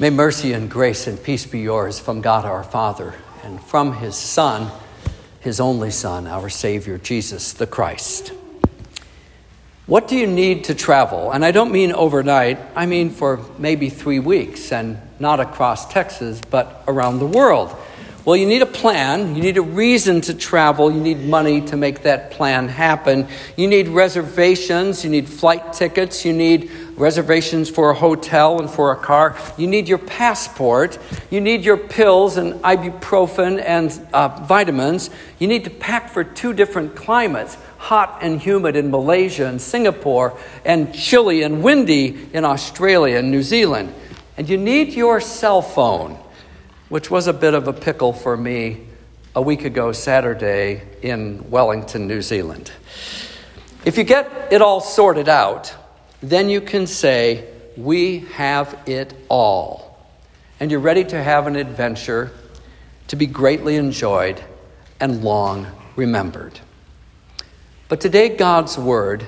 May mercy and grace and peace be yours from God our Father and from his Son, his only Son, our Savior, Jesus the Christ. What do you need to travel? And I don't mean overnight, I mean for maybe three weeks and not across Texas, but around the world. Well, you need a plan. You need a reason to travel. You need money to make that plan happen. You need reservations. You need flight tickets. You need reservations for a hotel and for a car. You need your passport. You need your pills and ibuprofen and uh, vitamins. You need to pack for two different climates hot and humid in Malaysia and Singapore, and chilly and windy in Australia and New Zealand. And you need your cell phone which was a bit of a pickle for me a week ago, Saturday, in Wellington, New Zealand. If you get it all sorted out, then you can say, We have it all. And you're ready to have an adventure to be greatly enjoyed and long remembered. But today, God's Word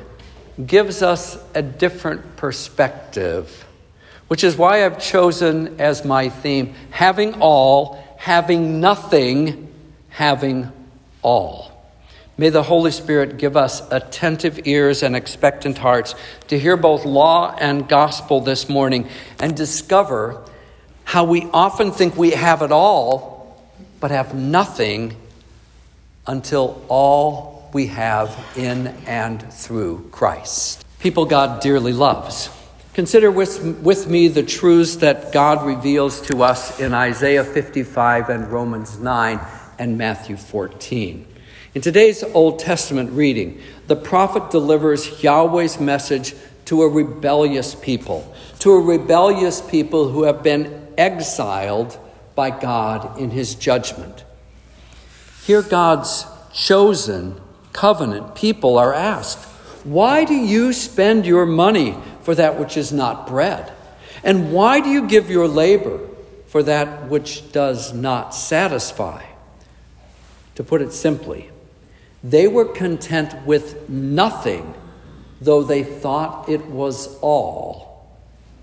gives us a different perspective which is why I've chosen as my theme having all, having nothing, having all. May the Holy Spirit give us attentive ears and expectant hearts to hear both law and gospel this morning and discover how we often think we have it all, but have nothing until all we have in and through Christ. People God dearly loves. Consider with, with me the truths that God reveals to us in Isaiah 55 and Romans 9 and Matthew 14. In today's Old Testament reading, the prophet delivers Yahweh's message to a rebellious people, to a rebellious people who have been exiled by God in his judgment. Here, God's chosen covenant people are asked, Why do you spend your money? for that which is not bread? And why do you give your labor for that which does not satisfy? To put it simply, they were content with nothing, though they thought it was all,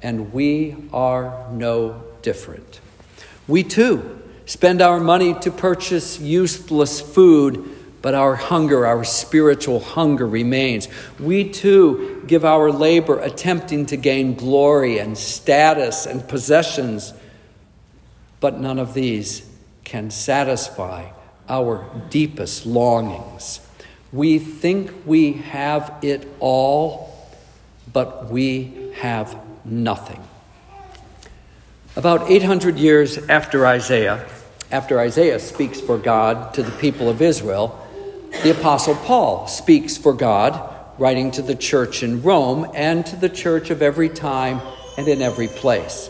and we are no different. We too spend our money to purchase useless food but our hunger, our spiritual hunger remains. We too give our labor attempting to gain glory and status and possessions, but none of these can satisfy our deepest longings. We think we have it all, but we have nothing. About 800 years after Isaiah, after Isaiah speaks for God to the people of Israel, the Apostle Paul speaks for God, writing to the church in Rome and to the church of every time and in every place.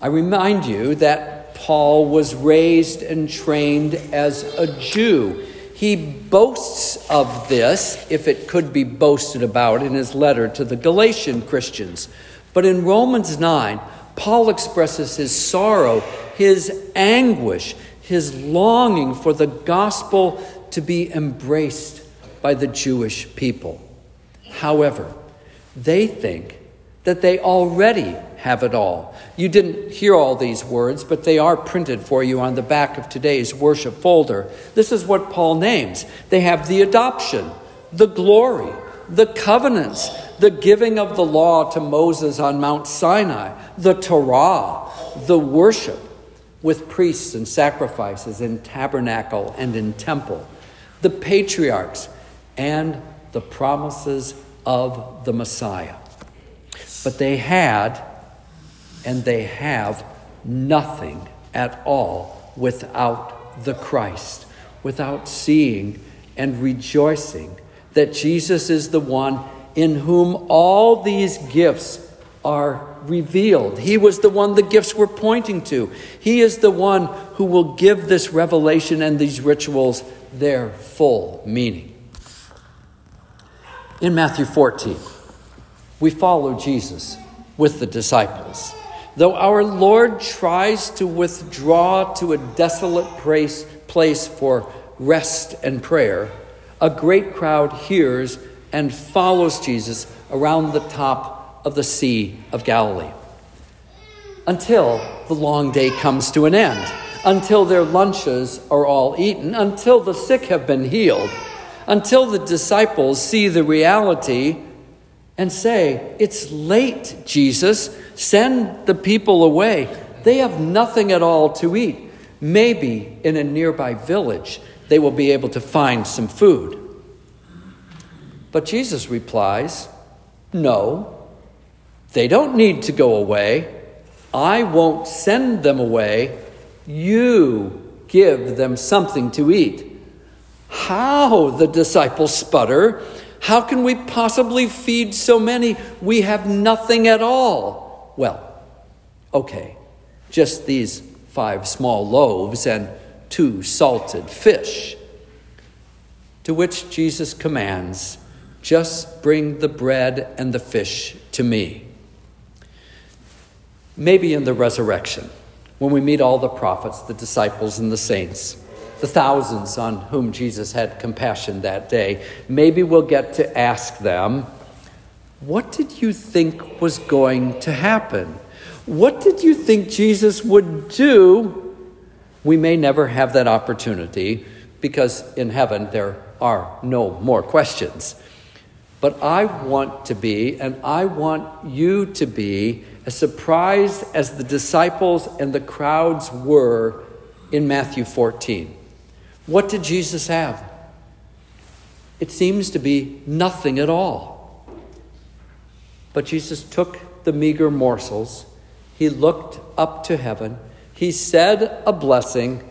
I remind you that Paul was raised and trained as a Jew. He boasts of this, if it could be boasted about, in his letter to the Galatian Christians. But in Romans 9, Paul expresses his sorrow, his anguish, his longing for the gospel to be embraced by the Jewish people. However, they think that they already have it all. You didn't hear all these words, but they are printed for you on the back of today's worship folder. This is what Paul names they have the adoption, the glory, the covenants, the giving of the law to Moses on Mount Sinai, the Torah, the worship with priests and sacrifices in tabernacle and in temple the patriarchs, and the promises of the Messiah. But they had and they have nothing at all without the Christ, without seeing and rejoicing that Jesus is the one in whom all these gifts are revealed. He was the one the gifts were pointing to. He is the one who will give this revelation and these rituals their full meaning. In Matthew 14, we follow Jesus with the disciples. Though our Lord tries to withdraw to a desolate place, place for rest and prayer, a great crowd hears and follows Jesus around the top of the Sea of Galilee. until the long day comes to an end, until their lunches are all eaten, until the sick have been healed, until the disciples see the reality and say, It's late, Jesus, send the people away. They have nothing at all to eat. Maybe in a nearby village they will be able to find some food. But Jesus replies, No, they don't need to go away. I won't send them away. You give them something to eat. How? The disciples sputter. How can we possibly feed so many? We have nothing at all. Well, okay, just these five small loaves and two salted fish. To which Jesus commands, Just bring the bread and the fish to me. Maybe in the resurrection, when we meet all the prophets, the disciples, and the saints, the thousands on whom Jesus had compassion that day, maybe we'll get to ask them, What did you think was going to happen? What did you think Jesus would do? We may never have that opportunity because in heaven there are no more questions. But I want to be, and I want you to be, as surprised as the disciples and the crowds were in Matthew 14. What did Jesus have? It seems to be nothing at all. But Jesus took the meager morsels, he looked up to heaven, he said a blessing,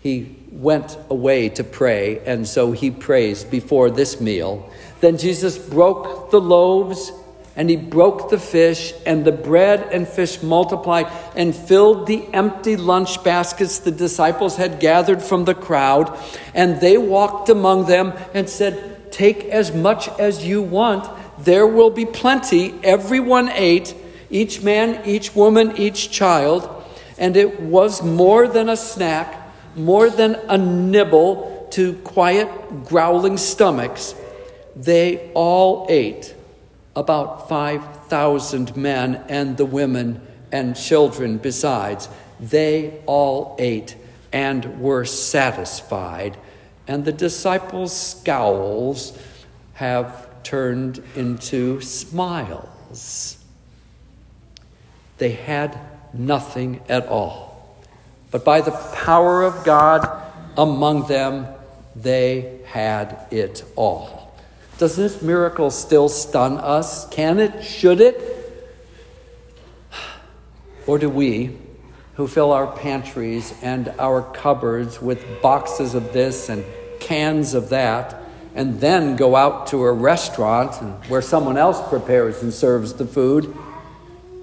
he went away to pray, and so he prays before this meal. Then Jesus broke the loaves and he broke the fish, and the bread and fish multiplied and filled the empty lunch baskets the disciples had gathered from the crowd. And they walked among them and said, Take as much as you want. There will be plenty. Everyone ate, each man, each woman, each child. And it was more than a snack, more than a nibble to quiet growling stomachs. They all ate about 5,000 men and the women and children besides. They all ate and were satisfied. And the disciples' scowls have turned into smiles. They had nothing at all. But by the power of God among them, they had it all. Does this miracle still stun us? Can it? Should it? Or do we, who fill our pantries and our cupboards with boxes of this and cans of that, and then go out to a restaurant where someone else prepares and serves the food,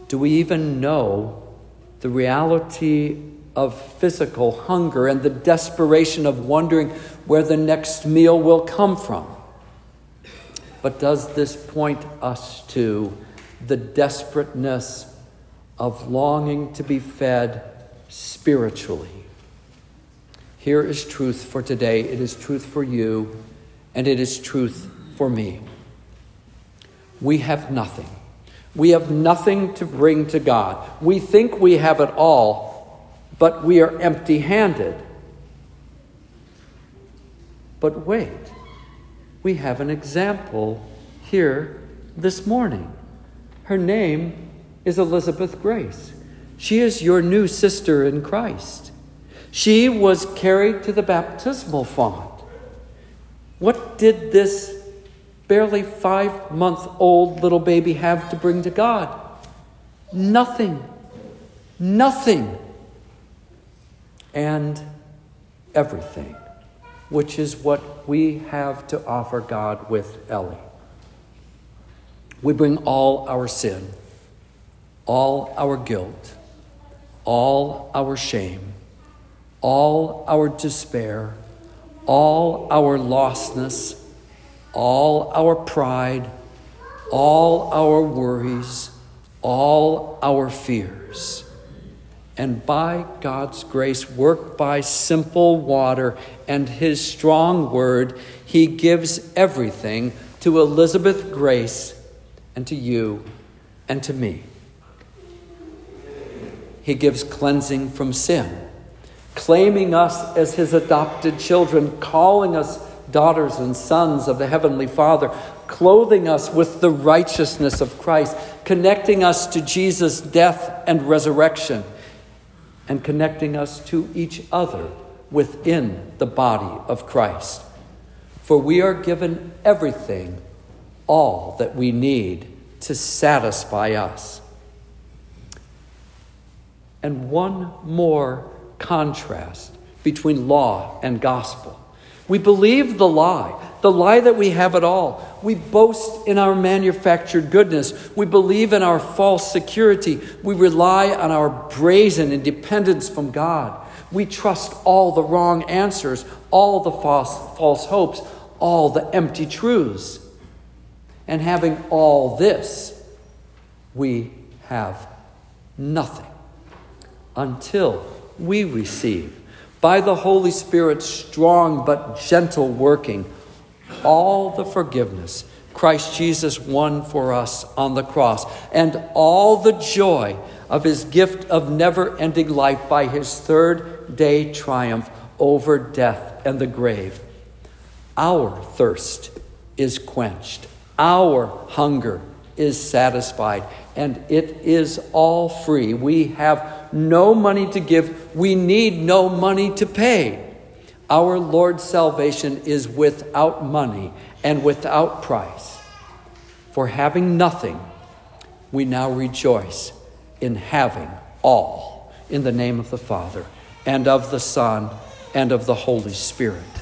do we even know the reality of physical hunger and the desperation of wondering where the next meal will come from? But does this point us to the desperateness of longing to be fed spiritually? Here is truth for today. It is truth for you, and it is truth for me. We have nothing. We have nothing to bring to God. We think we have it all, but we are empty handed. But wait we have an example here this morning. Her name is Elizabeth Grace. She is your new sister in Christ. She was carried to the baptismal font. What did this barely five month old little baby have to bring to God? Nothing. Nothing. And everything which is what we have to offer God with Ellie. We bring all our sin, all our guilt, all our shame, all our despair, all our lostness, all our pride, all our worries, all our fears and by God's grace, work by simple water and His strong word, He gives everything to Elizabeth Grace and to you and to me. he gives cleansing from sin, claiming us as his adopted children, calling us daughters and sons of the Heavenly Father, clothing us with the righteousness of Christ, connecting us to Jesus' death and resurrection, and connecting us to each other within the body of Christ. For we are given everything, all that we need to satisfy us. And one more contrast between law and gospel. We believe the lie, the lie that we have it all. We boast in our manufactured goodness. We believe in our false security. We rely on our brazen independence from God. We trust all the wrong answers, all the false, false hopes, all the empty truths. And having all this, we have nothing until we receive by the Holy Spirit's strong but gentle working, all the forgiveness Christ Jesus won for us on the cross, and all the joy of his gift of never ending life by his third day triumph over death and the grave. Our thirst is quenched, our hunger is satisfied, and it is all free. We no money to give, we need no money to pay. Our Lord's salvation is without money and without price. For having nothing, we now rejoice in having all. In the name of the Father, and of the Son, and of the Holy Spirit.